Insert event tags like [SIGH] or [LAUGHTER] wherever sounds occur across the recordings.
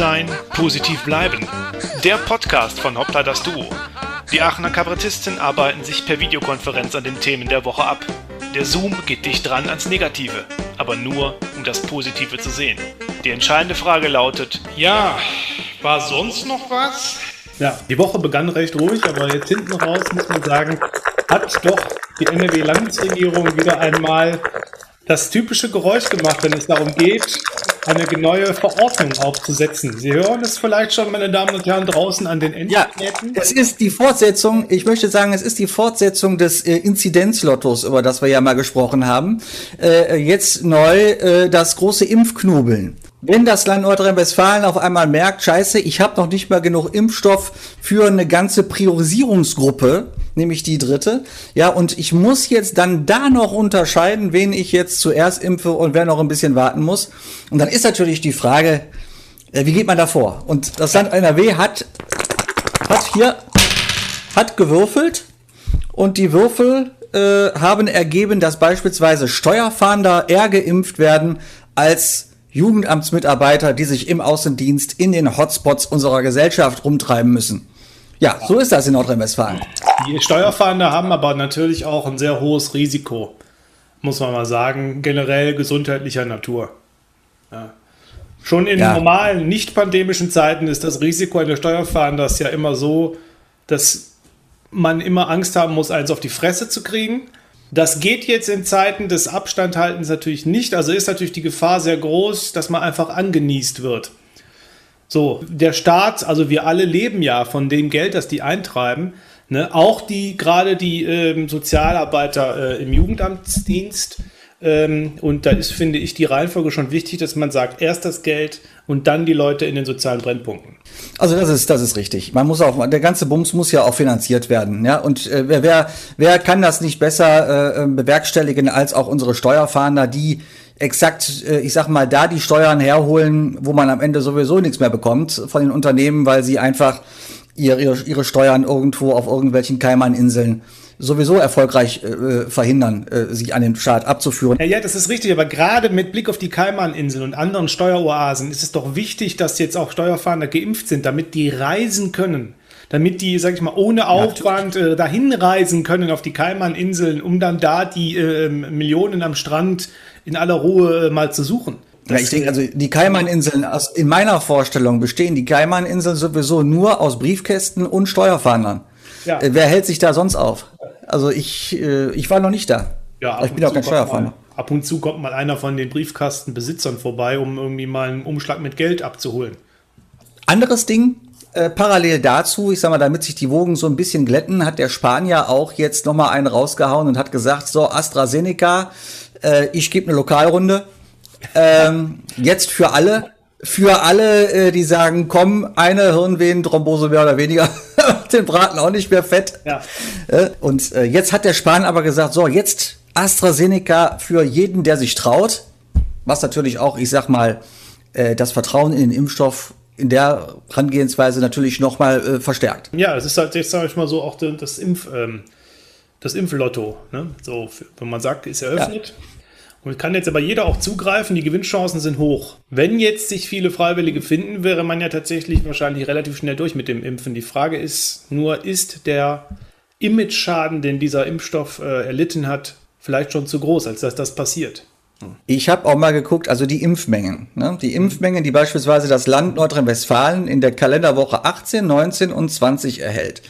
sein, positiv bleiben. Der Podcast von Hoppla das Duo. Die Aachener Kabarettisten arbeiten sich per Videokonferenz an den Themen der Woche ab. Der Zoom geht dicht dran ans Negative, aber nur, um das Positive zu sehen. Die entscheidende Frage lautet: Ja, war sonst noch was? Ja, die Woche begann recht ruhig, aber jetzt hinten raus muss man sagen, hat doch die NRW-Landesregierung wieder einmal das typische Geräusch gemacht, wenn es darum geht, eine neue Verordnung aufzusetzen. Sie hören es vielleicht schon, meine Damen und Herren, draußen an den Endgeräten. Ja, es ist die Fortsetzung, ich möchte sagen, es ist die Fortsetzung des äh, Inzidenzlottos, über das wir ja mal gesprochen haben. Äh, jetzt neu äh, das große Impfknobeln. Wenn das Land Nordrhein-Westfalen auf einmal merkt, scheiße, ich habe noch nicht mal genug Impfstoff für eine ganze Priorisierungsgruppe, nämlich die dritte, ja, und ich muss jetzt dann da noch unterscheiden, wen ich jetzt zuerst impfe und wer noch ein bisschen warten muss. Und dann ist natürlich die Frage, äh, wie geht man da vor? Und das Land NRW hat, hat hier, hat gewürfelt und die Würfel äh, haben ergeben, dass beispielsweise Steuerfahnder eher geimpft werden als Jugendamtsmitarbeiter, die sich im Außendienst in den Hotspots unserer Gesellschaft rumtreiben müssen. Ja, so ist das in Nordrhein-Westfalen. Die Steuerfahnder haben aber natürlich auch ein sehr hohes Risiko, muss man mal sagen, generell gesundheitlicher Natur. Ja. Schon in ja. normalen, nicht pandemischen Zeiten ist das Risiko eines Steuerfahnders ja immer so, dass man immer Angst haben muss, eins auf die Fresse zu kriegen. Das geht jetzt in Zeiten des Abstandhaltens natürlich nicht. Also ist natürlich die Gefahr sehr groß, dass man einfach angenießt wird. So, der Staat, also wir alle leben ja von dem Geld, das die eintreiben. Ne? Auch die, gerade die ähm, Sozialarbeiter äh, im Jugendamtsdienst. Ähm, und da ist, finde ich, die Reihenfolge schon wichtig, dass man sagt, erst das Geld und dann die Leute in den sozialen Brennpunkten. Also das ist, das ist richtig. Man muss auch, der ganze Bums muss ja auch finanziert werden. Ja? Und äh, wer, wer kann das nicht besser äh, bewerkstelligen als auch unsere Steuerfahnder, die exakt, äh, ich sag mal, da die Steuern herholen, wo man am Ende sowieso nichts mehr bekommt von den Unternehmen, weil sie einfach ihre, ihre Steuern irgendwo auf irgendwelchen Kaimaninseln sowieso erfolgreich äh, verhindern, äh, sich an den Staat abzuführen. Ja, ja, das ist richtig, aber gerade mit Blick auf die Kaimaninseln und anderen Steueroasen ist es doch wichtig, dass jetzt auch Steuerfahnder geimpft sind, damit die reisen können damit die, sag ich mal, ohne Aufwand äh, dahin reisen können auf die Kaimaninseln, um dann da die äh, Millionen am Strand in aller Ruhe äh, mal zu suchen. Ja, ich denke, also die Kaimaninseln, in meiner Vorstellung bestehen die Kaimaninseln sowieso nur aus Briefkästen und Steuerfahndern. Ja. Äh, wer hält sich da sonst auf? Also ich, äh, ich war noch nicht da. Ja, ich bin auch kein Steuerfahnder. Ab und zu kommt mal einer von den Briefkastenbesitzern vorbei, um irgendwie mal einen Umschlag mit Geld abzuholen. Anderes Ding, äh, parallel dazu, ich sag mal, damit sich die Wogen so ein bisschen glätten, hat der Spanier auch jetzt noch mal einen rausgehauen und hat gesagt, so AstraZeneca, äh, ich gebe eine Lokalrunde. Ähm, jetzt für alle, für alle, äh, die sagen, komm, eine Hirnvenenthrombose mehr oder weniger, [LAUGHS] den Braten auch nicht mehr fett. Ja. Äh, und äh, jetzt hat der Spanier aber gesagt, so, jetzt AstraZeneca für jeden, der sich traut. Was natürlich auch, ich sag mal, äh, das Vertrauen in den Impfstoff in der Herangehensweise natürlich nochmal äh, verstärkt. Ja, es ist halt, jetzt sage ich mal so, auch das Impf, ähm, das Impflotto. Ne? So, wenn man sagt, ist eröffnet. Ja. Und kann jetzt aber jeder auch zugreifen, die Gewinnchancen sind hoch. Wenn jetzt sich viele Freiwillige finden, wäre man ja tatsächlich wahrscheinlich relativ schnell durch mit dem Impfen. Die Frage ist nur, ist der Image-Schaden, den dieser Impfstoff äh, erlitten hat, vielleicht schon zu groß, als dass das passiert? Ich habe auch mal geguckt, also die Impfmengen. Ne? Die Impfmengen, die beispielsweise das Land Nordrhein-Westfalen in der Kalenderwoche 18, 19 und 20 erhält,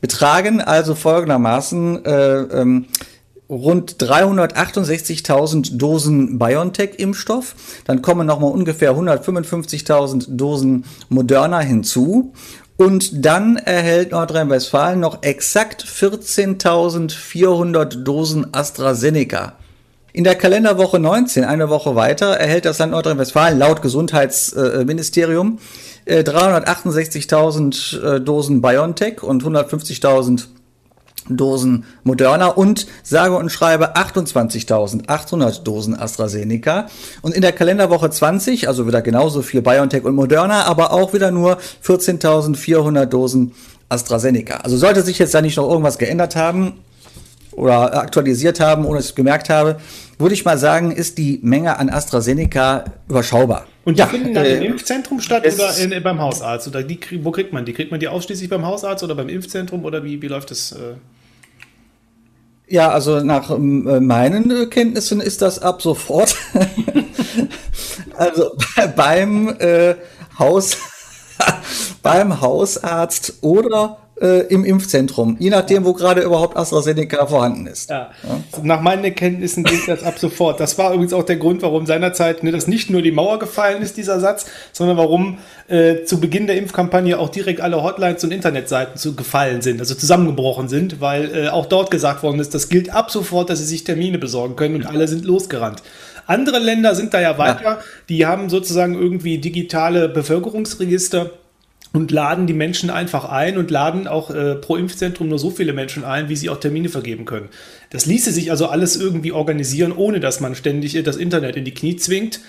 betragen also folgendermaßen äh, ähm, rund 368.000 Dosen BioNTech-Impfstoff. Dann kommen nochmal ungefähr 155.000 Dosen Moderna hinzu. Und dann erhält Nordrhein-Westfalen noch exakt 14.400 Dosen AstraZeneca. In der Kalenderwoche 19, eine Woche weiter, erhält das Land Nordrhein-Westfalen laut Gesundheitsministerium äh, 368.000 äh, Dosen BioNTech und 150.000 Dosen Moderna und sage und schreibe 28.800 Dosen AstraZeneca. Und in der Kalenderwoche 20, also wieder genauso viel BioNTech und Moderna, aber auch wieder nur 14.400 Dosen AstraZeneca. Also sollte sich jetzt da nicht noch irgendwas geändert haben, oder aktualisiert haben, ohne dass ich es gemerkt habe, würde ich mal sagen, ist die Menge an AstraZeneca überschaubar. Und die ja, finden dann äh, im Impfzentrum statt oder in, beim Hausarzt? Oder die, wo kriegt man die? Kriegt man die ausschließlich beim Hausarzt oder beim Impfzentrum oder wie, wie läuft das? Äh? Ja, also nach ähm, äh, meinen Kenntnissen ist das ab sofort. [LAUGHS] also beim äh, Haus, [LAUGHS] beim Hausarzt oder äh, im Impfzentrum, je nachdem, wo gerade überhaupt AstraZeneca vorhanden ist. Ja. Ja. Nach meinen Erkenntnissen gilt das ab sofort. Das war übrigens auch der Grund, warum seinerzeit ne, dass nicht nur die Mauer gefallen ist, dieser Satz, sondern warum äh, zu Beginn der Impfkampagne auch direkt alle Hotlines und Internetseiten zu gefallen sind, also zusammengebrochen sind, weil äh, auch dort gesagt worden ist, das gilt ab sofort, dass sie sich Termine besorgen können und alle sind losgerannt. Andere Länder sind da ja weiter, ja. die haben sozusagen irgendwie digitale Bevölkerungsregister und laden die Menschen einfach ein und laden auch äh, pro Impfzentrum nur so viele Menschen ein, wie sie auch Termine vergeben können. Das ließe sich also alles irgendwie organisieren, ohne dass man ständig das Internet in die Knie zwingt.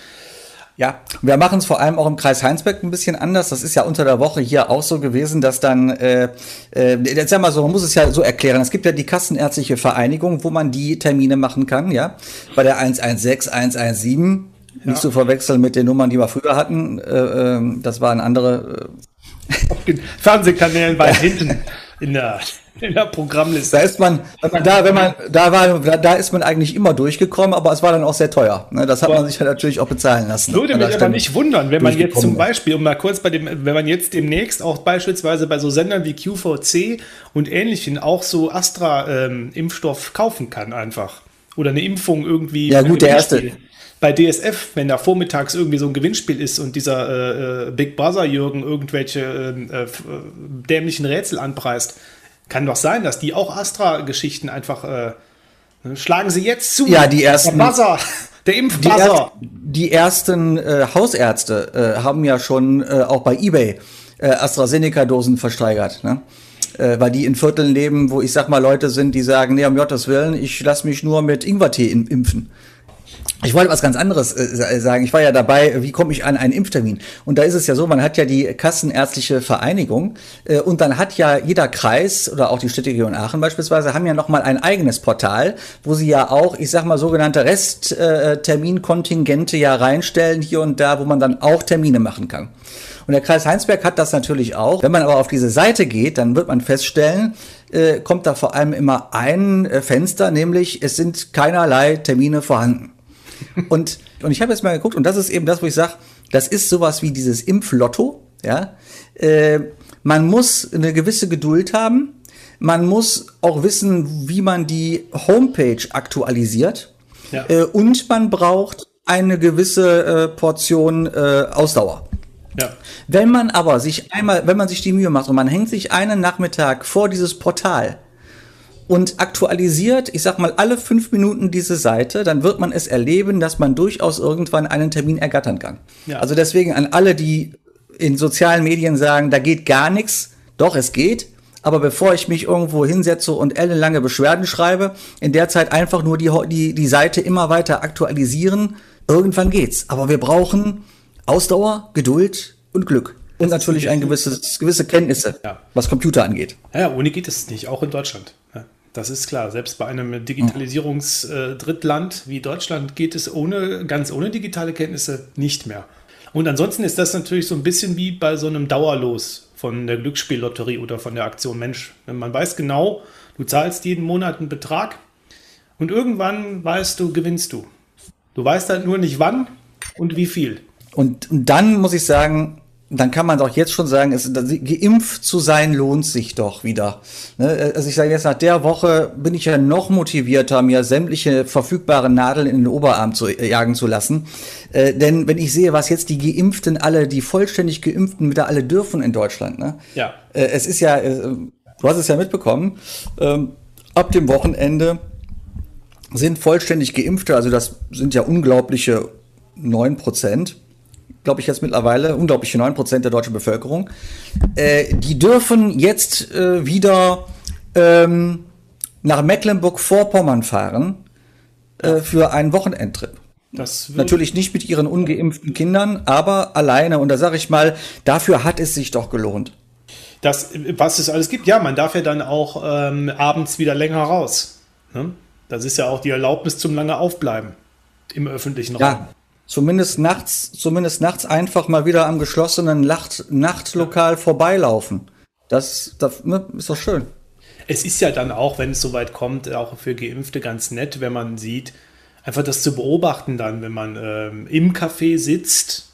Ja, wir machen es vor allem auch im Kreis Heinsberg ein bisschen anders. Das ist ja unter der Woche hier auch so gewesen, dass dann, äh, äh, jetzt sag mal so, man muss es ja so erklären. Es gibt ja die Kassenärztliche Vereinigung, wo man die Termine machen kann, ja. Bei der 116, 117, ja. nicht zu verwechseln mit den Nummern, die wir früher hatten. Äh, äh, das waren andere äh, Fernsehkanälen weit hinten in der, in der Programmliste. Da ist man, wenn man da, wenn man, da war, da, ist man eigentlich immer durchgekommen, aber es war dann auch sehr teuer. Ne? Das hat aber man sich ja natürlich auch bezahlen lassen. Würde mich aber nicht wundern, wenn man jetzt zum Beispiel, um mal kurz bei dem, wenn man jetzt demnächst auch beispielsweise bei so Sendern wie QVC und ähnlichen auch so Astra-Impfstoff ähm, kaufen kann einfach. Oder eine Impfung irgendwie. Ja gut, der erste bei DSF, wenn da vormittags irgendwie so ein Gewinnspiel ist und dieser äh, äh Big Brother Jürgen irgendwelche ähm, äh, äh, dämlichen Rätsel anpreist, kann doch sein, dass die auch Astra-Geschichten einfach äh, ne, schlagen sie jetzt zu. Ja, die ersten. Der Buzzer, der Impfbuzzer. Die, die ersten äh, Hausärzte haben ja schon auch bei eBay AstraZeneca-Dosen versteigert. Ne? weil die in Vierteln leben, wo ich sag mal Leute sind, die sagen, nee, um Gottes Willen, ich lasse mich nur mit Ingwertee impfen. Ich wollte was ganz anderes äh, sagen. Ich war ja dabei, wie komme ich an einen Impftermin? Und da ist es ja so, man hat ja die Kassenärztliche Vereinigung äh, und dann hat ja jeder Kreis oder auch die Städteregion Aachen beispielsweise haben ja nochmal ein eigenes Portal, wo sie ja auch, ich sag mal, sogenannte Restterminkontingente äh, ja reinstellen hier und da, wo man dann auch Termine machen kann. Und der Kreis Heinsberg hat das natürlich auch. Wenn man aber auf diese Seite geht, dann wird man feststellen, äh, kommt da vor allem immer ein äh, Fenster, nämlich es sind keinerlei Termine vorhanden. Und, und ich habe jetzt mal geguckt, und das ist eben das, wo ich sage, das ist sowas wie dieses Impflotto. Ja? Äh, man muss eine gewisse Geduld haben. Man muss auch wissen, wie man die Homepage aktualisiert. Ja. Äh, und man braucht eine gewisse äh, Portion äh, Ausdauer. Ja. Wenn man aber sich einmal, wenn man sich die Mühe macht und man hängt sich einen Nachmittag vor dieses Portal und aktualisiert, ich sag mal, alle fünf Minuten diese Seite, dann wird man es erleben, dass man durchaus irgendwann einen Termin ergattern kann. Ja. Also deswegen an alle, die in sozialen Medien sagen, da geht gar nichts. Doch, es geht. Aber bevor ich mich irgendwo hinsetze und ellenlange Beschwerden schreibe, in der Zeit einfach nur die, die, die Seite immer weiter aktualisieren, irgendwann geht's. Aber wir brauchen Ausdauer, Geduld und Glück. Und das natürlich ein gewisses, gewisse Kenntnisse, ja. was Computer angeht. Ja, ohne geht es nicht, auch in Deutschland. Ja. Das ist klar. Selbst bei einem Digitalisierungsdrittland wie Deutschland geht es ohne, ganz ohne digitale Kenntnisse nicht mehr. Und ansonsten ist das natürlich so ein bisschen wie bei so einem Dauerlos von der Glücksspiellotterie oder von der Aktion Mensch. Man weiß genau, du zahlst jeden Monat einen Betrag und irgendwann weißt du, gewinnst du. Du weißt halt nur nicht wann und wie viel. Und dann muss ich sagen, dann kann man doch jetzt schon sagen, es, geimpft zu sein lohnt sich doch wieder. Ne? Also ich sage jetzt, nach der Woche bin ich ja noch motivierter, mir sämtliche verfügbaren Nadeln in den Oberarm zu äh, jagen zu lassen. Äh, denn wenn ich sehe, was jetzt die Geimpften alle, die vollständig Geimpften wieder alle dürfen in Deutschland, ne? Ja. Äh, es ist ja, äh, du hast es ja mitbekommen, ähm, ab dem Wochenende sind vollständig Geimpfte, also das sind ja unglaubliche neun Prozent glaube ich jetzt mittlerweile, unglaubliche 9% der deutschen Bevölkerung, äh, die dürfen jetzt äh, wieder ähm, nach Mecklenburg-Vorpommern fahren äh, für einen Wochenendtrip. Natürlich nicht mit ihren ungeimpften Kindern, aber alleine. Und da sage ich mal, dafür hat es sich doch gelohnt. Das, was es alles gibt, ja, man darf ja dann auch ähm, abends wieder länger raus. Ne? Das ist ja auch die Erlaubnis zum lange Aufbleiben im öffentlichen Raum. Ja, zumindest nachts, zumindest nachts einfach mal wieder am geschlossenen Nacht, Nachtlokal vorbeilaufen. Das, das ne, ist doch schön. Es ist ja dann auch, wenn es soweit kommt, auch für Geimpfte ganz nett, wenn man sieht, einfach das zu beobachten dann, wenn man ähm, im Café sitzt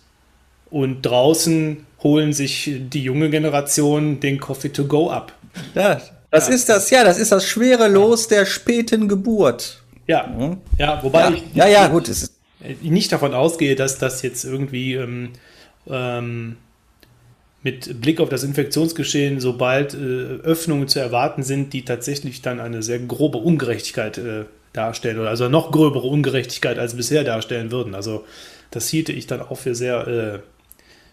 und draußen holen sich die junge Generation den Coffee to go ab. Ja, das ja. ist das, ja, das ist das schwere Los der späten Geburt. Ja, hm? ja, wobei ja. ich ja, ja, gut, es ist nicht davon ausgehe, dass das jetzt irgendwie ähm, ähm, mit Blick auf das Infektionsgeschehen, sobald äh, Öffnungen zu erwarten sind, die tatsächlich dann eine sehr grobe Ungerechtigkeit äh, darstellen oder also noch gröbere Ungerechtigkeit als bisher darstellen würden. Also das hielte ich dann auch für sehr äh,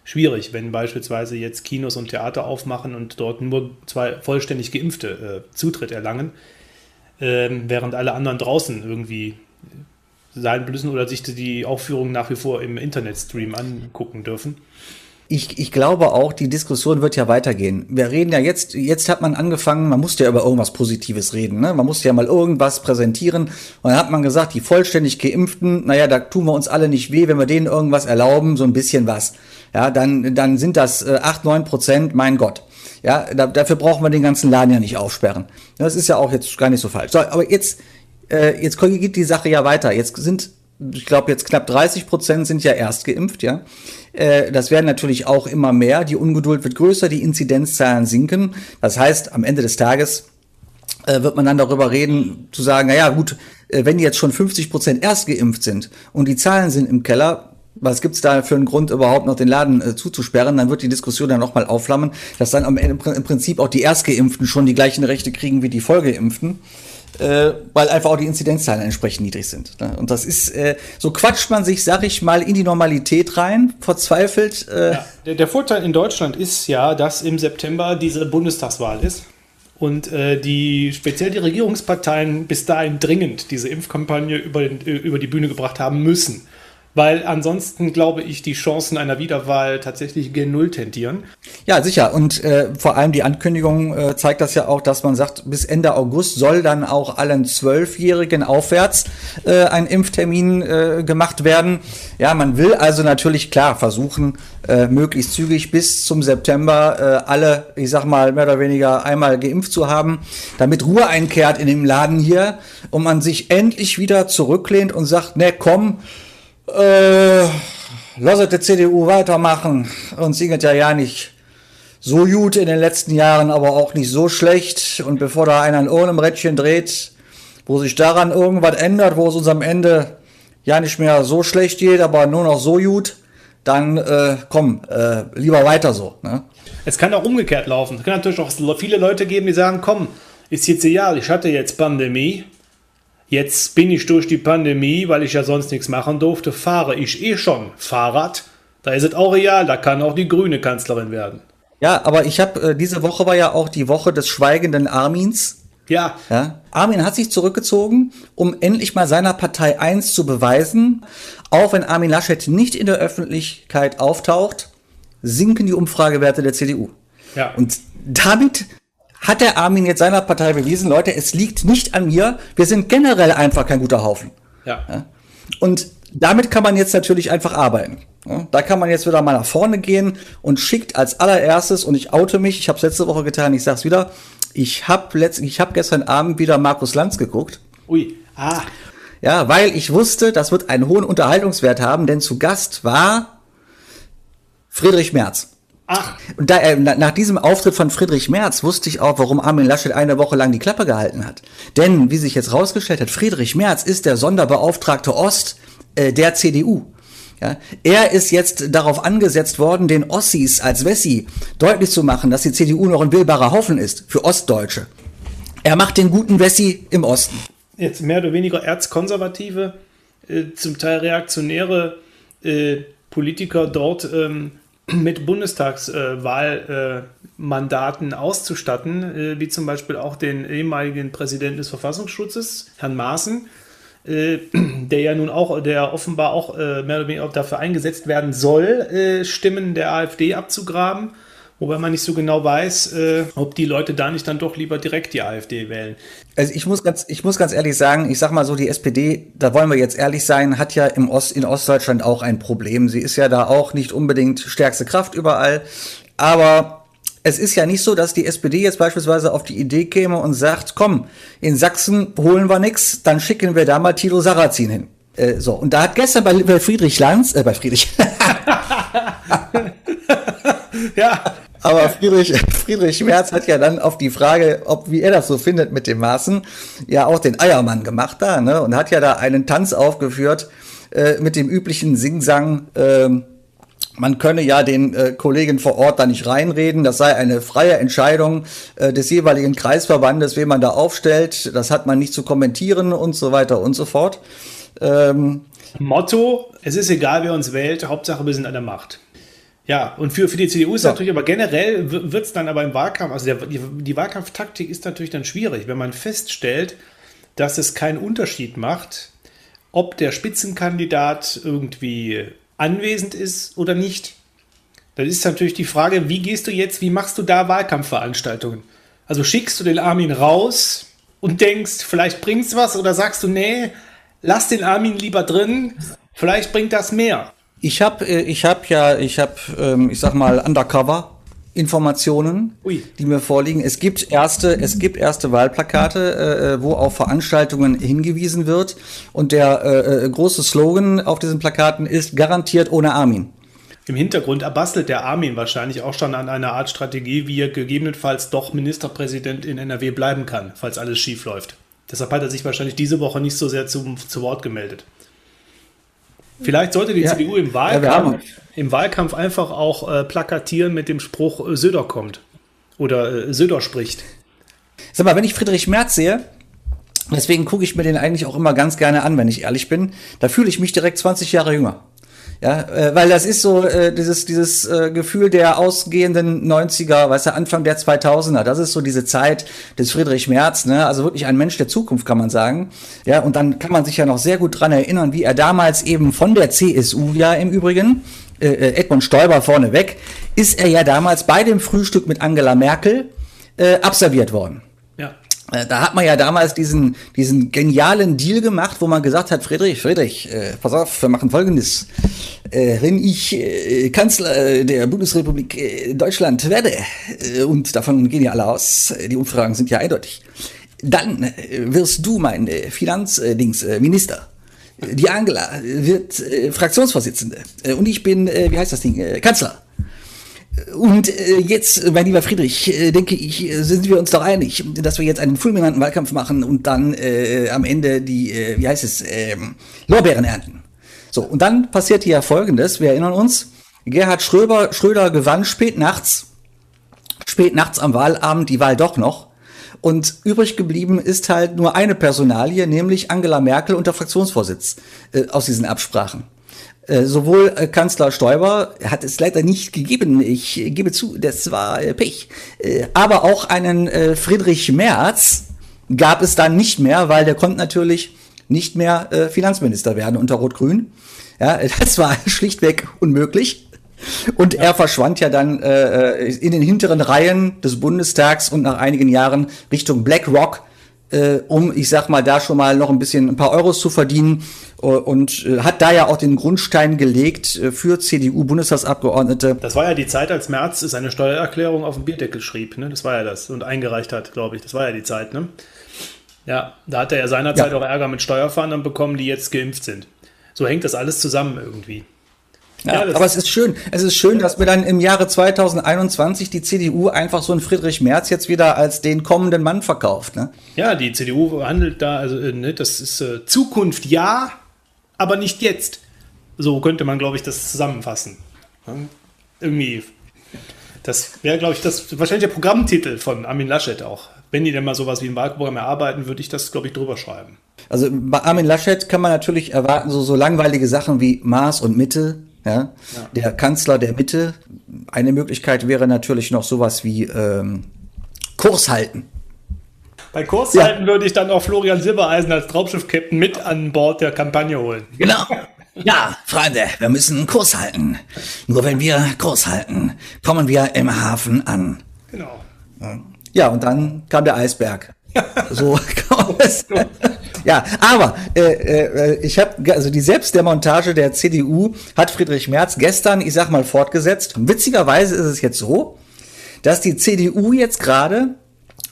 schwierig, wenn beispielsweise jetzt Kinos und Theater aufmachen und dort nur zwei vollständig Geimpfte äh, Zutritt erlangen, ähm, während alle anderen draußen irgendwie sein müssen oder sich die Aufführung nach wie vor im Internetstream angucken dürfen. Ich, ich glaube auch, die Diskussion wird ja weitergehen. Wir reden ja jetzt, jetzt hat man angefangen, man musste ja über irgendwas Positives reden, ne? Man musste ja mal irgendwas präsentieren. Und dann hat man gesagt, die vollständig Geimpften, naja, da tun wir uns alle nicht weh, wenn wir denen irgendwas erlauben, so ein bisschen was. Ja, dann, dann sind das äh, 8, 9 Prozent, mein Gott. Ja, da, dafür brauchen wir den ganzen Laden ja nicht aufsperren. Das ist ja auch jetzt gar nicht so falsch. So, aber jetzt, äh, jetzt geht die Sache ja weiter. Jetzt sind, ich glaube, jetzt knapp 30 Prozent sind ja erst geimpft, ja. Äh, das werden natürlich auch immer mehr. Die Ungeduld wird größer, die Inzidenzzahlen sinken. Das heißt, am Ende des Tages äh, wird man dann darüber reden, zu sagen, naja, gut, äh, wenn jetzt schon 50 Prozent erst geimpft sind und die Zahlen sind im Keller, was gibt's da für einen Grund, überhaupt noch den Laden äh, zuzusperren? Dann wird die Diskussion dann nochmal aufflammen, dass dann am Ende im Prinzip auch die Erstgeimpften schon die gleichen Rechte kriegen wie die Vollgeimpften äh, weil einfach auch die Inzidenzzahlen entsprechend niedrig sind. Ne? Und das ist, äh, so quatscht man sich, sag ich mal, in die Normalität rein, verzweifelt. Äh ja, der, der, Vorteil in Deutschland ist ja, dass im September diese Bundestagswahl ist und äh, die speziell die Regierungsparteien bis dahin dringend diese Impfkampagne über, den, über die Bühne gebracht haben müssen weil ansonsten glaube ich, die Chancen einer Wiederwahl tatsächlich gen Null tendieren. Ja, sicher. Und äh, vor allem die Ankündigung äh, zeigt das ja auch, dass man sagt, bis Ende August soll dann auch allen Zwölfjährigen aufwärts äh, ein Impftermin äh, gemacht werden. Ja, man will also natürlich klar versuchen, äh, möglichst zügig bis zum September äh, alle, ich sag mal, mehr oder weniger einmal geimpft zu haben, damit Ruhe einkehrt in dem Laden hier und man sich endlich wieder zurücklehnt und sagt, ne, komm, äh, lasst die CDU weitermachen. Uns singet ja ja nicht so gut in den letzten Jahren, aber auch nicht so schlecht. Und bevor da einer ein Ohren im Rädchen dreht, wo sich daran irgendwas ändert, wo es uns am Ende ja nicht mehr so schlecht geht, aber nur noch so gut, dann äh, komm, äh, lieber weiter so. Ne? Es kann auch umgekehrt laufen. Es kann natürlich auch viele Leute geben, die sagen, komm, ist jetzt egal, ich hatte jetzt Pandemie, Jetzt bin ich durch die Pandemie, weil ich ja sonst nichts machen durfte, fahre ich eh schon Fahrrad. Da ist es auch real, da kann auch die grüne Kanzlerin werden. Ja, aber ich habe, äh, diese Woche war ja auch die Woche des schweigenden Armins. Ja. ja. Armin hat sich zurückgezogen, um endlich mal seiner Partei eins zu beweisen. Auch wenn Armin Laschet nicht in der Öffentlichkeit auftaucht, sinken die Umfragewerte der CDU. Ja. Und damit hat der Armin jetzt seiner Partei bewiesen, Leute, es liegt nicht an mir, wir sind generell einfach kein guter Haufen. Ja. ja? Und damit kann man jetzt natürlich einfach arbeiten. Ja? Da kann man jetzt wieder mal nach vorne gehen und schickt als allererstes, und ich oute mich, ich habe es letzte Woche getan, ich sag's wieder, ich habe hab gestern Abend wieder Markus Lanz geguckt. Ui, ah. Ja, weil ich wusste, das wird einen hohen Unterhaltungswert haben, denn zu Gast war Friedrich Merz. Ach. Und da, äh, nach diesem Auftritt von Friedrich Merz wusste ich auch, warum Armin Laschet eine Woche lang die Klappe gehalten hat. Denn, wie sich jetzt rausgestellt hat, Friedrich Merz ist der Sonderbeauftragte Ost äh, der CDU. Ja, er ist jetzt darauf angesetzt worden, den Ossis als Wessi deutlich zu machen, dass die CDU noch ein wählbarer Haufen ist für Ostdeutsche. Er macht den guten Wessi im Osten. Jetzt mehr oder weniger erzkonservative, äh, zum Teil reaktionäre äh, Politiker dort ähm, mit Bundestagswahlmandaten auszustatten, äh, wie zum Beispiel auch den ehemaligen Präsidenten des Verfassungsschutzes, Herrn Maaßen, äh, der ja nun auch, der offenbar auch äh, mehr oder weniger dafür eingesetzt werden soll, Stimmen der AfD abzugraben, Wobei man nicht so genau weiß, äh, ob die Leute da nicht dann doch lieber direkt die AfD wählen. Also ich muss ganz, ich muss ganz ehrlich sagen, ich sag mal so, die SPD, da wollen wir jetzt ehrlich sein, hat ja im Ost, in Ostdeutschland auch ein Problem. Sie ist ja da auch nicht unbedingt stärkste Kraft überall. Aber es ist ja nicht so, dass die SPD jetzt beispielsweise auf die Idee käme und sagt, komm, in Sachsen holen wir nix, dann schicken wir da mal Tilo Sarrazin hin. Äh, so, und da hat gestern bei, bei Friedrich Lanz, äh, bei Friedrich. [LAUGHS] ja. Aber Friedrich, [LAUGHS] Friedrich Merz hat ja dann auf die Frage, ob wie er das so findet mit dem Maßen, ja auch den Eiermann gemacht da, ne? Und hat ja da einen Tanz aufgeführt äh, mit dem üblichen Singsang. Äh, man könne ja den äh, Kollegen vor Ort da nicht reinreden. Das sei eine freie Entscheidung äh, des jeweiligen Kreisverbandes, wen man da aufstellt. Das hat man nicht zu kommentieren und so weiter und so fort. Ähm, Motto: Es ist egal, wer uns wählt. Hauptsache, wir sind an der Macht. Ja, und für, für die CDU ist ja. natürlich aber generell wird es dann aber im Wahlkampf, also der, die, die Wahlkampftaktik ist natürlich dann schwierig, wenn man feststellt, dass es keinen Unterschied macht, ob der Spitzenkandidat irgendwie anwesend ist oder nicht. Dann ist natürlich die Frage, wie gehst du jetzt, wie machst du da Wahlkampfveranstaltungen? Also schickst du den Armin raus und denkst, vielleicht bringt's was oder sagst du, nee, lass den Armin lieber drin, vielleicht bringt das mehr. Ich habe äh, ich hab ja, ich habe, ähm, ich sag mal, Undercover. Informationen, Ui. die mir vorliegen. Es gibt erste, es gibt erste Wahlplakate, äh, äh, wo auf Veranstaltungen hingewiesen wird. Und der äh, äh, große Slogan auf diesen Plakaten ist garantiert ohne Armin. Im Hintergrund erbastelt der Armin wahrscheinlich auch schon an einer Art Strategie, wie er gegebenenfalls doch Ministerpräsident in NRW bleiben kann, falls alles schief läuft. Deshalb hat er sich wahrscheinlich diese Woche nicht so sehr zu, zu Wort gemeldet. Vielleicht sollte die ja. CDU im Wahlkampf, im Wahlkampf einfach auch äh, plakatieren mit dem Spruch äh, Söder kommt oder äh, Söder spricht. Sag mal, wenn ich Friedrich Merz sehe, deswegen gucke ich mir den eigentlich auch immer ganz gerne an, wenn ich ehrlich bin, da fühle ich mich direkt 20 Jahre jünger. Ja, äh, weil das ist so äh, dieses, dieses äh, Gefühl der ausgehenden 90er, weißt du, Anfang der 2000er. Das ist so diese Zeit des Friedrich Merz, ne? Also wirklich ein Mensch der Zukunft, kann man sagen. Ja, und dann kann man sich ja noch sehr gut dran erinnern, wie er damals eben von der CSU ja im Übrigen, äh, äh, Edmund Stoiber vorneweg, ist er ja damals bei dem Frühstück mit Angela Merkel äh, absolviert worden. Äh, da hat man ja damals diesen, diesen genialen Deal gemacht, wo man gesagt hat, Friedrich, Friedrich, äh, pass auf, wir machen Folgendes. Äh, wenn ich äh, Kanzler der Bundesrepublik äh, Deutschland werde, äh, und davon gehen ja alle aus, die Umfragen sind ja eindeutig, dann äh, wirst du mein äh, Finanzdingsminister. Äh, die Angela wird äh, Fraktionsvorsitzende äh, und ich bin, äh, wie heißt das Ding, äh, Kanzler. Und äh, jetzt, mein lieber Friedrich, äh, denke ich, äh, sind wir uns doch einig, dass wir jetzt einen fulminanten Wahlkampf machen und dann äh, am Ende die, äh, wie heißt es, äh, Lorbeeren ernten. So, und dann passiert hier Folgendes, wir erinnern uns, Gerhard Schröder, Schröder gewann spät nachts, spät nachts am Wahlabend die Wahl doch noch. Und übrig geblieben ist halt nur eine Personalie, nämlich Angela Merkel und der Fraktionsvorsitz äh, aus diesen Absprachen. Äh, sowohl äh, Kanzler Stoiber hat es leider nicht gegeben, ich gebe zu, das war äh, Pech, aber auch einen Friedrich Merz gab es dann nicht mehr, weil der konnte natürlich nicht mehr Finanzminister werden unter Rot-Grün. Ja, [LAUGHS] das war schlichtweg unmöglich. Und ja. er verschwand ja dann äh, in den hinteren Reihen des Bundestags und nach einigen Jahren Richtung BlackRock, äh, um, ich sag mal, da schon mal noch ein bisschen ein paar Euros zu verdienen und äh, hat da ja auch den Grundstein gelegt äh, für CDU-Bundestagsabgeordnete. Das war ja die Zeit, als Merz seine Steuererklärung auf dem Bierdeckel schrieb. Ne? Das war ja das und eingereicht hat, glaube ich. Das war ja die Zeit. Ne? Ja, da hat er ja seinerzeit ja. auch Ärger mit Steuerfahndern bekommen, die jetzt geimpft sind. So hängt das alles zusammen irgendwie. Ja, ja aber es ist schön. Es ist schön, dass wir dann im Jahre 2021 die CDU einfach so einen Friedrich Merz jetzt wieder als den kommenden Mann verkauft. Ne? Ja, die CDU handelt da, also ne, das ist äh, Zukunft ja, aber nicht jetzt. So könnte man, glaube ich, das zusammenfassen. Irgendwie. Das wäre, glaube ich, das wahrscheinlich der Programmtitel von Armin Laschet auch. Wenn die denn mal sowas wie ein Wahlprogramm erarbeiten, würde ich das, glaube ich, drüber schreiben. Also bei Armin Laschet kann man natürlich erwarten, so, so langweilige Sachen wie Maß und Mitte. Ja? ja. Der Kanzler der Mitte. Eine Möglichkeit wäre natürlich noch sowas wie ähm, Kurs halten. Bei Kurszeiten ja. würde ich dann auch Florian Silbereisen als Traubschiff-Captain mit an Bord der Kampagne holen. Genau. Ja, Freunde, wir müssen Kurs halten. Nur wenn wir Kurs halten, kommen wir im Hafen an. Genau. Ja, und dann kam der Eisberg. [LAUGHS] so kam es. Ja, aber äh, äh, ich habe also die Selbstdemontage der CDU hat Friedrich Merz gestern, ich sag mal, fortgesetzt. Witzigerweise ist es jetzt so, dass die CDU jetzt gerade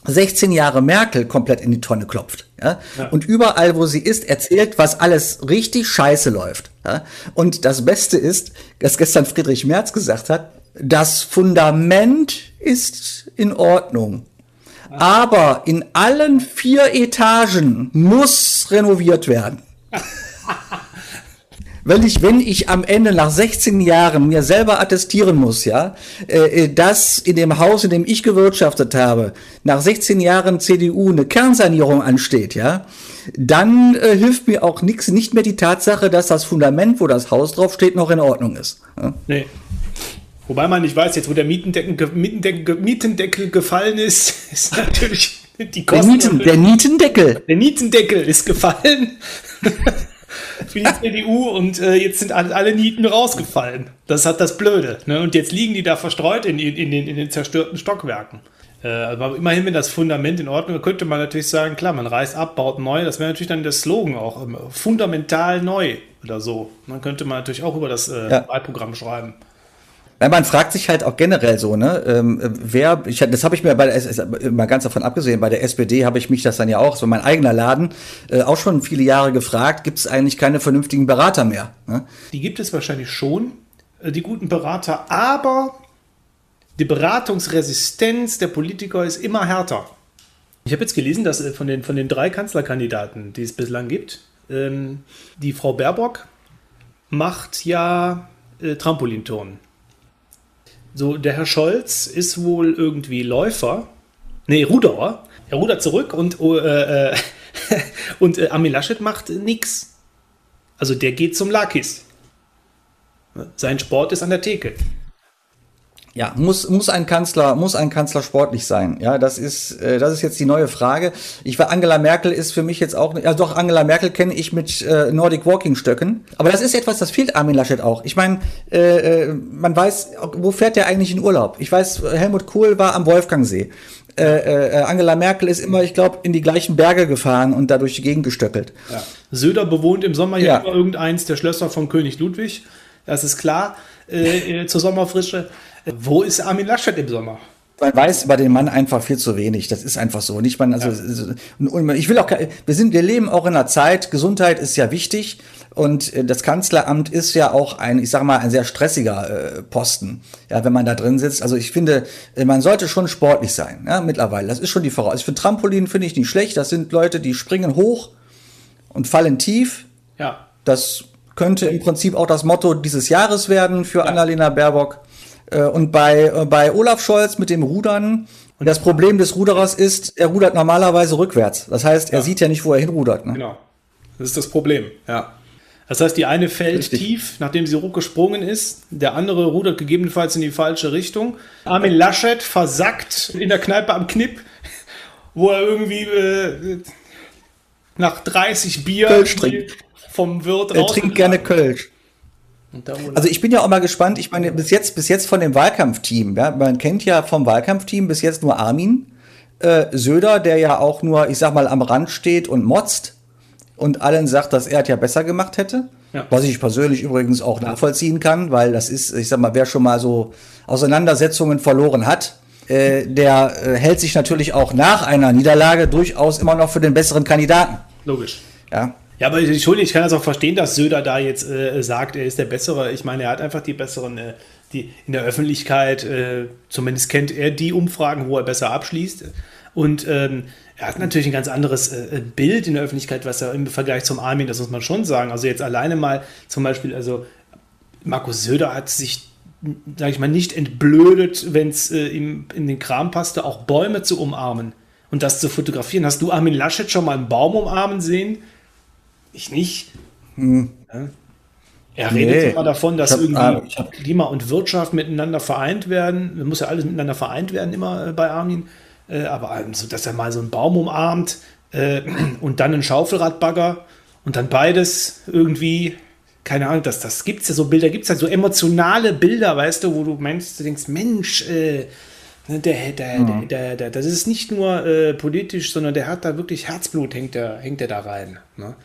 16 Jahre Merkel komplett in die Tonne klopft. Ja? ja? Und überall, wo sie ist, erzählt, was alles richtig scheiße läuft. Ja? Und das Beste ist, dass gestern Friedrich Merz gesagt hat, das Fundament ist in Ordnung. Aber in allen vier Etagen muss renoviert werden. [LAUGHS] wenn ich, wenn ich am Ende nach 16 Jahren mir selber attestieren muss, ja, äh, äh, dass in dem Haus, in dem ich gewirtschaftet habe, nach 16 Jahren CDU eine Kernsanierung ansteht, ja, dann äh, hilft mir auch nichts, nicht mehr die Tatsache, dass das Fundament, wo das Haus drauf steht, noch in Ordnung ist. Ja? Nee. Wobei man nicht weiß, jetzt wo der Mietendeckel, Mietendeckel, Mietendeckel gefallen ist, [LAUGHS] ist natürlich die Kosten. Der, Mieten, der Mietendeckel. Der Mietendeckel ist gefallen. [LAUGHS] für die CDU und äh, jetzt sind alle, alle, Nieten rausgefallen. Das hat das Blöde. Ne? Und jetzt liegen die da verstreut in, in, in, den, in den zerstörten Stockwerken. Äh, aber immerhin, wenn das Fundament in Ordnung ist, könnte man natürlich sagen, klar, man reißt ab, baut neu. Das wäre natürlich dann der Slogan auch. Ähm, fundamental neu oder so. Dann könnte man natürlich auch über das äh, ja. Wahlprogramm schreiben. Weil man fragt sich halt auch generell so, ne, ähm, wer, ich, das habe ich mir bei der, mal ganz davon abgesehen, bei der SPD habe ich mich das dann ja auch, so mein eigener Laden, äh, auch schon viele Jahre gefragt, gibt es eigentlich keine vernünftigen Berater mehr? Ne? Die gibt es wahrscheinlich schon, äh, die guten Berater, aber die Beratungsresistenz der Politiker ist immer härter. Ich habe jetzt gelesen, dass äh, von den, von den drei Kanzlerkandidaten, die es bislang gibt, ähm, die Frau Baerbock macht ja äh, Trampolinturnen. So, der Herr Scholz ist wohl irgendwie Läufer. Nee, Ruderer. Er rudert zurück und, oh, äh, äh [LAUGHS] und äh, Armin Laschet macht nichts. Also der geht zum Lakis. Sein Sport ist an der Theke. Ja, muss, muss ein Kanzler, muss ein Kanzler sportlich sein? Ja, das ist, äh, das ist jetzt die neue Frage. Ich war, Angela Merkel ist für mich jetzt auch, ja doch, Angela Merkel kenne ich mit äh, Nordic Walking Stöcken. Aber das ist etwas, das fehlt Armin Laschet auch. Ich meine, äh, äh, man weiß, wo fährt der eigentlich in Urlaub? Ich weiß, Helmut Kohl war am Wolfgangsee. Äh, äh, Angela Merkel ist immer, ich glaube, in die gleichen Berge gefahren und dadurch die Gegend gestöckelt. Ja. Söder bewohnt im Sommer ja immer irgendeins der Schlösser von König Ludwig. Das ist klar, äh, äh zur Sommerfrische. Wo ist Armin Laschet im Sommer? Man weiß über den Mann einfach viel zu wenig. Das ist einfach so. Nicht man, also, ja. ich will auch, wir sind, wir leben auch in einer Zeit, Gesundheit ist ja wichtig. Und äh, das Kanzleramt ist ja auch ein, ich sag mal, ein sehr stressiger äh, Posten, ja, wenn man da drin sitzt. Also ich finde, äh, man sollte schon sportlich sein, ja, mittlerweile. Das ist schon die Voraussetzung. Für Trampolin finde ich nicht schlecht. Das sind Leute, die springen hoch und fallen tief. Ja. Das könnte im Prinzip auch das Motto dieses Jahres werden für ja. Annalena Baerbock. Äh, und bei, äh, bei Olaf Scholz mit dem Rudern, und das Problem des Ruderers ist, er rudert normalerweise rückwärts. Das heißt, er ja. sieht ja nicht, wo er hinrudert. Ne? Genau. Das ist das Problem, ja. Das heißt, die eine fällt Richtig. tief, nachdem sie hochgesprungen ist. Der andere rudert gegebenenfalls in die falsche Richtung. Armin Laschet versackt in der Kneipe am Knipp, wo er irgendwie äh, nach 30 Bier vom Wirt Er trinkt gerne Kölsch. Also ich bin ja auch mal gespannt, ich meine, bis jetzt, bis jetzt von dem Wahlkampfteam, ja, man kennt ja vom Wahlkampfteam bis jetzt nur Armin, äh, Söder, der ja auch nur, ich sag mal, am Rand steht und motzt und allen sagt, dass er es ja besser gemacht hätte. Ja. Was ich persönlich übrigens auch nachvollziehen kann, weil das ist, ich sag mal, wer schon mal so Auseinandersetzungen verloren hat, äh, der äh, hält sich natürlich auch nach einer Niederlage durchaus immer noch für den besseren Kandidaten. Logisch. Ja. Ja, aber Entschuldigung, ich kann das auch verstehen, dass Söder da jetzt äh, sagt, er ist der Bessere. Ich meine, er hat einfach die besseren, äh, die in der Öffentlichkeit, äh, zumindest kennt er die Umfragen, wo er besser abschließt. Und ähm, er hat natürlich ein ganz anderes äh, Bild in der Öffentlichkeit, was er im Vergleich zum Armin, das muss man schon sagen. Also jetzt alleine mal zum Beispiel, also Markus Söder hat sich, sage ich mal, nicht entblödet, wenn es äh, ihm in den Kram passte, auch Bäume zu umarmen und das zu fotografieren. Hast du Armin Laschet schon mal einen Baum umarmen sehen? Ich nicht. Hm. Ja. Er redet nee. immer davon, dass hab, irgendwie ah, Klima und Wirtschaft miteinander vereint werden. Es muss ja alles miteinander vereint werden, immer äh, bei Armin. Äh, aber also, dass er mal so einen Baum umarmt äh, [CLEARS THROAT] und dann einen Schaufelradbagger und dann beides irgendwie keine Ahnung, das, das gibt es ja so Bilder, gibt es ja so emotionale Bilder, weißt du, wo du meinst, du denkst, Mensch, äh, ne, der, der, mhm. der, der, das ist nicht nur äh, politisch, sondern der hat da wirklich Herzblut, hängt der, hängt der da rein. Ne?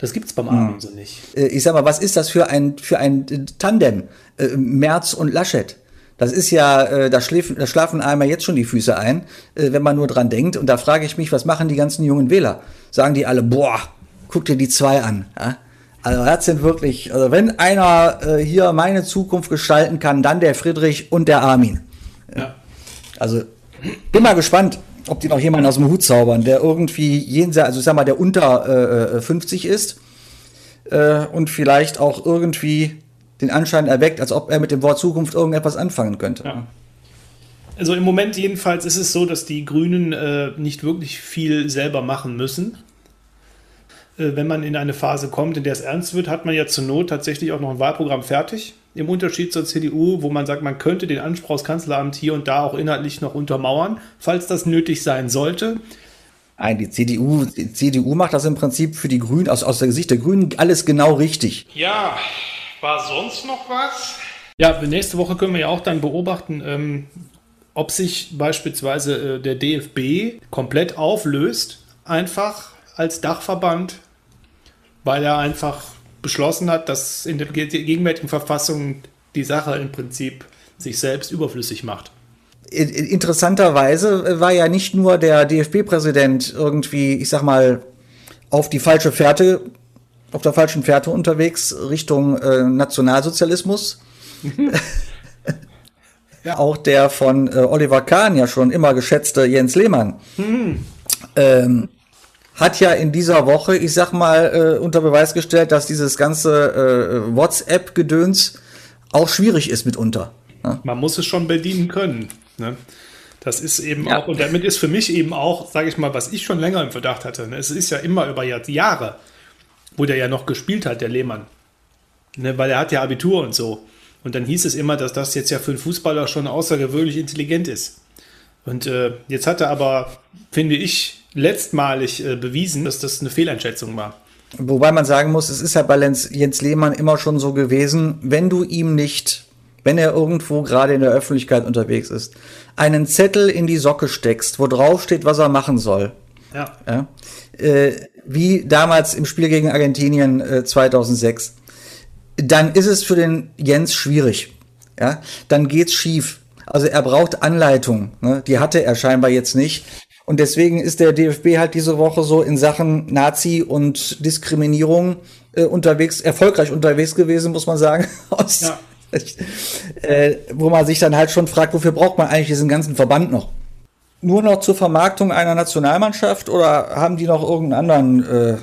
Das gibt es beim Armin mhm. so nicht. Äh, ich sag mal, was ist das für ein, für ein Tandem? Äh, Merz und Laschet. Das ist ja, äh, da, schläfen, da schlafen einmal jetzt schon die Füße ein, äh, wenn man nur dran denkt. Und da frage ich mich, was machen die ganzen jungen Wähler? Sagen die alle, boah, guck dir die zwei an. Ja? Also das sind wirklich, also wenn einer äh, hier meine Zukunft gestalten kann, dann der Friedrich und der Armin. Ja. Also bin mal gespannt, ob die noch jemanden aus dem Hut zaubern, der irgendwie jenseits, also ich sag mal, der unter äh, 50 äh, ist äh, und vielleicht auch irgendwie den Anschein erweckt, als ob er mit dem Wort Zukunft irgendetwas anfangen könnte. Ja. Also im Moment jedenfalls ist es so, dass die Grünen äh, nicht wirklich viel selber machen müssen. Äh, wenn man in eine Phase kommt, in der es ernst wird, hat man ja zur Not tatsächlich auch noch ein Wahlprogramm fertig. Im Unterschied zur CDU, wo man sagt, man könnte den Anspruch aufs Kanzleramt hier und da auch inhaltlich noch untermauern, falls das nötig sein sollte. Nein, die CDU, die CDU macht das im Prinzip für die Grünen, aus, aus der Sicht der Grünen, alles genau richtig. Ja, war sonst noch was? Ja, nächste Woche können wir ja auch dann beobachten, ähm, ob sich beispielsweise äh, der DFB komplett auflöst, einfach als Dachverband, weil er einfach beschlossen hat, dass in der gegenwärtigen Verfassung die Sache im Prinzip sich selbst überflüssig macht. Interessanterweise war ja nicht nur der DFB-Präsident irgendwie, ich sag mal, auf die falsche Fährte, auf der falschen Fährte unterwegs Richtung äh, Nationalsozialismus. [LAUGHS] ja. Auch der von äh, Oliver Kahn ja schon immer geschätzte Jens Lehmann. Hm. Ähm, hat ja in dieser Woche, ich sag mal, äh, unter Beweis gestellt, dass dieses ganze äh, WhatsApp-Gedöns auch schwierig ist mitunter. Ne? Man muss es schon bedienen können. Ne? Das ist eben ja. auch, und damit ist für mich eben auch, sage ich mal, was ich schon länger im Verdacht hatte. Ne? Es ist ja immer über Jahre, wo der ja noch gespielt hat, der Lehmann. Ne? Weil er hat ja Abitur und so. Und dann hieß es immer, dass das jetzt ja für einen Fußballer schon außergewöhnlich intelligent ist. Und äh, jetzt hat er aber, finde ich, letztmalig äh, bewiesen, dass das eine Fehleinschätzung war. Wobei man sagen muss, es ist ja bei Jens Lehmann immer schon so gewesen, wenn du ihm nicht, wenn er irgendwo gerade in der Öffentlichkeit unterwegs ist, einen Zettel in die Socke steckst, wo drauf steht, was er machen soll. Ja. ja äh, wie damals im Spiel gegen Argentinien äh, 2006. Dann ist es für den Jens schwierig. Ja, dann geht's schief. Also er braucht Anleitung. Ne? Die hatte er scheinbar jetzt nicht. Und deswegen ist der DFB halt diese Woche so in Sachen Nazi und Diskriminierung äh, unterwegs, erfolgreich unterwegs gewesen, muss man sagen. [LAUGHS] Ja. äh, wo man sich dann halt schon fragt, wofür braucht man eigentlich diesen ganzen Verband noch? Nur noch zur Vermarktung einer Nationalmannschaft oder haben die noch irgendeinen anderen äh,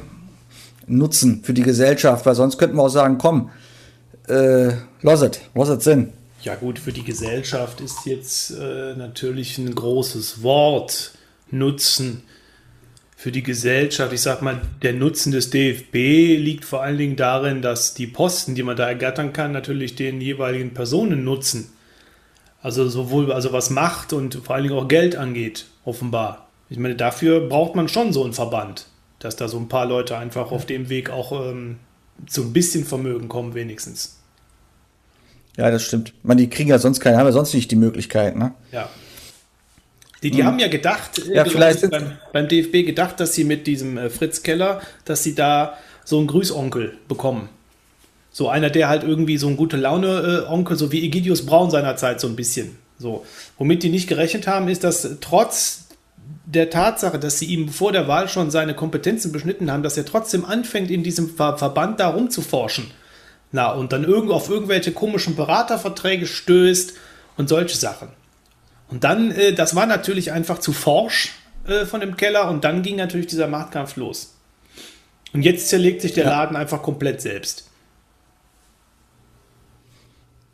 Nutzen für die Gesellschaft? Weil sonst könnten wir auch sagen, komm, äh, was it Sinn? Ja gut, für die Gesellschaft ist jetzt äh, natürlich ein großes Wort. Nutzen für die Gesellschaft. Ich sag mal, der Nutzen des DFB liegt vor allen Dingen darin, dass die Posten, die man da ergattern kann, natürlich den jeweiligen Personen nutzen. Also sowohl also was Macht und vor allen Dingen auch Geld angeht, offenbar. Ich meine, dafür braucht man schon so einen Verband, dass da so ein paar Leute einfach auf dem Weg auch ähm, zu ein bisschen Vermögen kommen, wenigstens. Ja, das stimmt. Man, die kriegen ja sonst keine, haben ja sonst nicht die Möglichkeit, ne? Ja. Die, die hm. haben ja gedacht, ja, äh, vielleicht beim, beim, DFB gedacht, dass sie mit diesem äh, Fritz Keller, dass sie da so einen Grüßonkel bekommen. So einer, der halt irgendwie so ein gute Laune-Onkel, äh, so wie Egidius Braun seinerzeit so ein bisschen. So. Womit die nicht gerechnet haben, ist, dass trotz der Tatsache, dass sie ihm vor der Wahl schon seine Kompetenzen beschnitten haben, dass er trotzdem anfängt, in diesem Ver Verband da rumzuforschen. Na, und dann irgend auf irgendwelche komischen Beraterverträge stößt und solche Sachen. Und dann, äh, das war natürlich einfach zu forsch äh, von dem Keller und dann ging natürlich dieser Machtkampf los. Und jetzt zerlegt sich der ja. Laden einfach komplett selbst.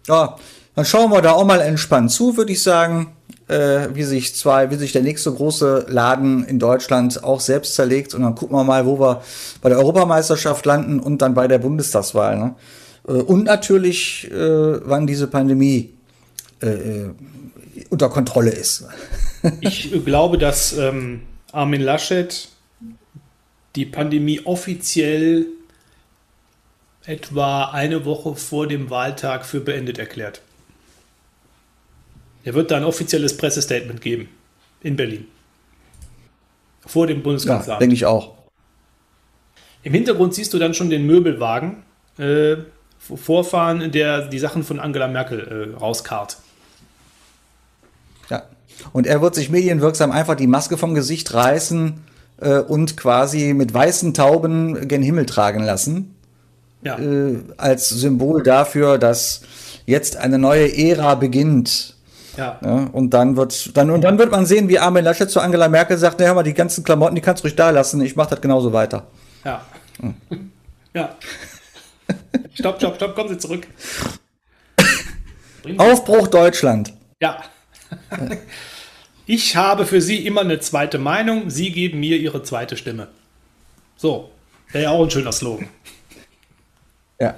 Ja, dann schauen wir da auch mal entspannt zu, würde ich sagen, äh, wie sich zwei, wie sich der nächste große Laden in Deutschland auch selbst zerlegt. Und dann gucken wir mal, wo wir bei der Europameisterschaft landen und dann bei der Bundestagswahl. Ne? Äh, und natürlich, äh, wann diese Pandemie äh, äh unter Kontrolle ist. [LAUGHS] ich glaube, dass ähm, Armin Laschet die Pandemie offiziell etwa eine Woche vor dem Wahltag für beendet erklärt. Er wird da ein offizielles Pressestatement geben in Berlin. Vor dem Bundeskanzleramt. Ja, denke ich auch. Im Hintergrund siehst du dann schon den Möbelwagen äh, vorfahren, der die Sachen von Angela Merkel äh, rauskarrt. Ja. Und er wird sich medienwirksam einfach die Maske vom Gesicht reißen äh, und quasi mit weißen Tauben gen Himmel tragen lassen. Ja. Äh, als Symbol dafür, dass jetzt eine neue Ära beginnt. Ja. ja. und dann wird dann und dann wird man sehen, wie Armin Laschet zu Angela Merkel sagt, naja, mal die ganzen Klamotten, die kannst du ruhig da lassen, ich mache das genauso weiter. Ja. Hm. [LAUGHS] Ja. stopp, stopp, stopp, kommen Sie zurück. [LAUGHS] Aufbruch Deutschland. Ja. [LAUGHS] Ich habe für Sie immer eine zweite Meinung, Sie geben mir Ihre zweite Stimme. So, wäre ja auch ein schöner Slogan. Ja.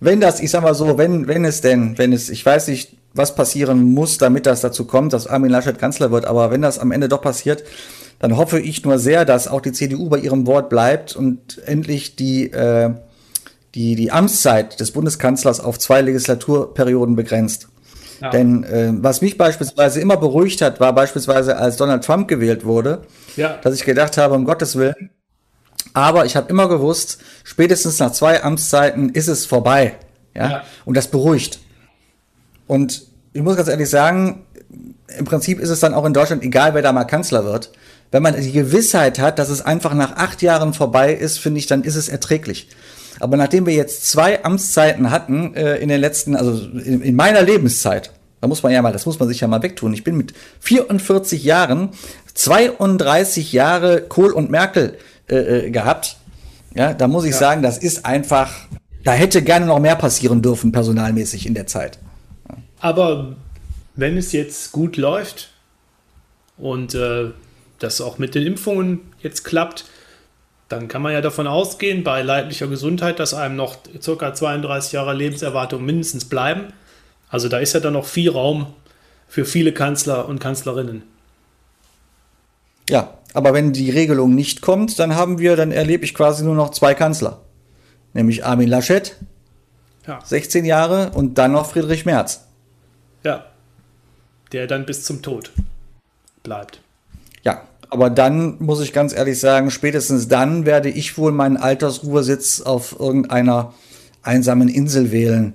Wenn das, ich sag mal so, wenn, wenn es denn, wenn es, ich weiß nicht, was passieren muss, damit das dazu kommt, dass Armin Laschet Kanzler wird, aber wenn das am Ende doch passiert, dann hoffe ich nur sehr, dass auch die CDU bei ihrem Wort bleibt und endlich die, äh, die, die Amtszeit des Bundeskanzlers auf zwei Legislaturperioden begrenzt. Ja. Denn äh, was mich beispielsweise immer beruhigt hat, war beispielsweise, als Donald Trump gewählt wurde, ja. dass ich gedacht habe, um Gottes Willen. Aber ich habe immer gewusst, spätestens nach zwei Amtszeiten ist es vorbei. Ja? ja. Und das beruhigt. Und ich muss ganz ehrlich sagen, im Prinzip ist es dann auch in Deutschland egal, wer da mal Kanzler wird. Wenn man die Gewissheit hat, dass es einfach nach acht Jahren vorbei ist, finde ich, dann ist es erträglich. Aber nachdem wir jetzt zwei Amtszeiten hatten äh, in den letzten, also in, in, meiner Lebenszeit, da muss man ja mal, das muss man sich ja mal wegtun. Ich bin mit 44 Jahren 32 Jahre Kohl und Merkel äh, äh, gehabt. Ja, da muss ich ja. sagen, das ist einfach, da hätte gerne noch mehr passieren dürfen, personalmäßig in der Zeit. Aber wenn es jetzt gut läuft und äh, das auch mit den Impfungen jetzt klappt, dann kann man ja davon ausgehen, bei leiblicher Gesundheit, dass einem noch ca. 32 Jahre Lebenserwartung mindestens bleiben. Also da ist ja dann noch viel Raum für viele Kanzler und Kanzlerinnen. Ja, aber wenn die Regelung nicht kommt, dann haben wir, dann erlebe ich quasi nur noch zwei Kanzler. Nämlich Armin Laschet, ja. 16 Jahre, und dann noch Friedrich Merz. Ja, der dann bis zum Tod bleibt. Ja, aber dann muss ich ganz ehrlich sagen, spätestens dann werde ich wohl meinen Altersruhesitz auf irgendeiner einsamen Insel wählen.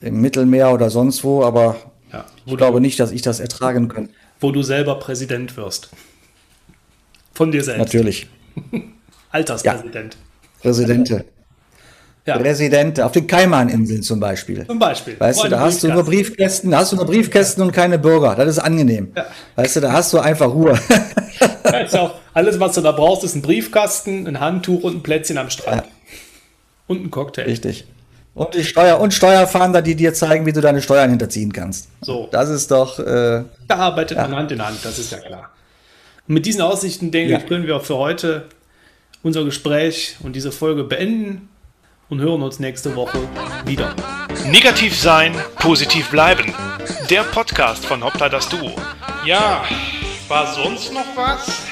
Im Mittelmeer oder sonst wo, aber ja, wo ich glaube nicht, dass ich das ertragen kann. Wo du selber Präsident wirst. Von dir selbst. Natürlich. [LAUGHS] Alterspräsident. Ja. Präsidente. Ja. Residente, auf den Kaimaninseln zum Beispiel. Zum Beispiel. Weißt du, da hast du nur Briefkästen, da hast du nur Briefkästen und keine Bürger. Das ist angenehm. Ja. Weißt du, da hast du einfach Ruhe. [LAUGHS] Ja, auch, alles, was du da brauchst, ist ein Briefkasten, ein Handtuch und ein Plätzchen am Strand. Ja. Und ein Cocktail. Richtig. Und die Steuer und Steuerfahnder, die dir zeigen, wie du deine Steuern hinterziehen kannst. So. Das ist doch. Äh, da arbeitet man Hand in Hand, das ist ja klar. Und mit diesen Aussichten, denke ich, können wir auch für heute unser Gespräch und diese Folge beenden und hören uns nächste Woche wieder. Negativ sein, positiv bleiben. Der Podcast von Hoppla das Duo. Ja, war sonst noch was?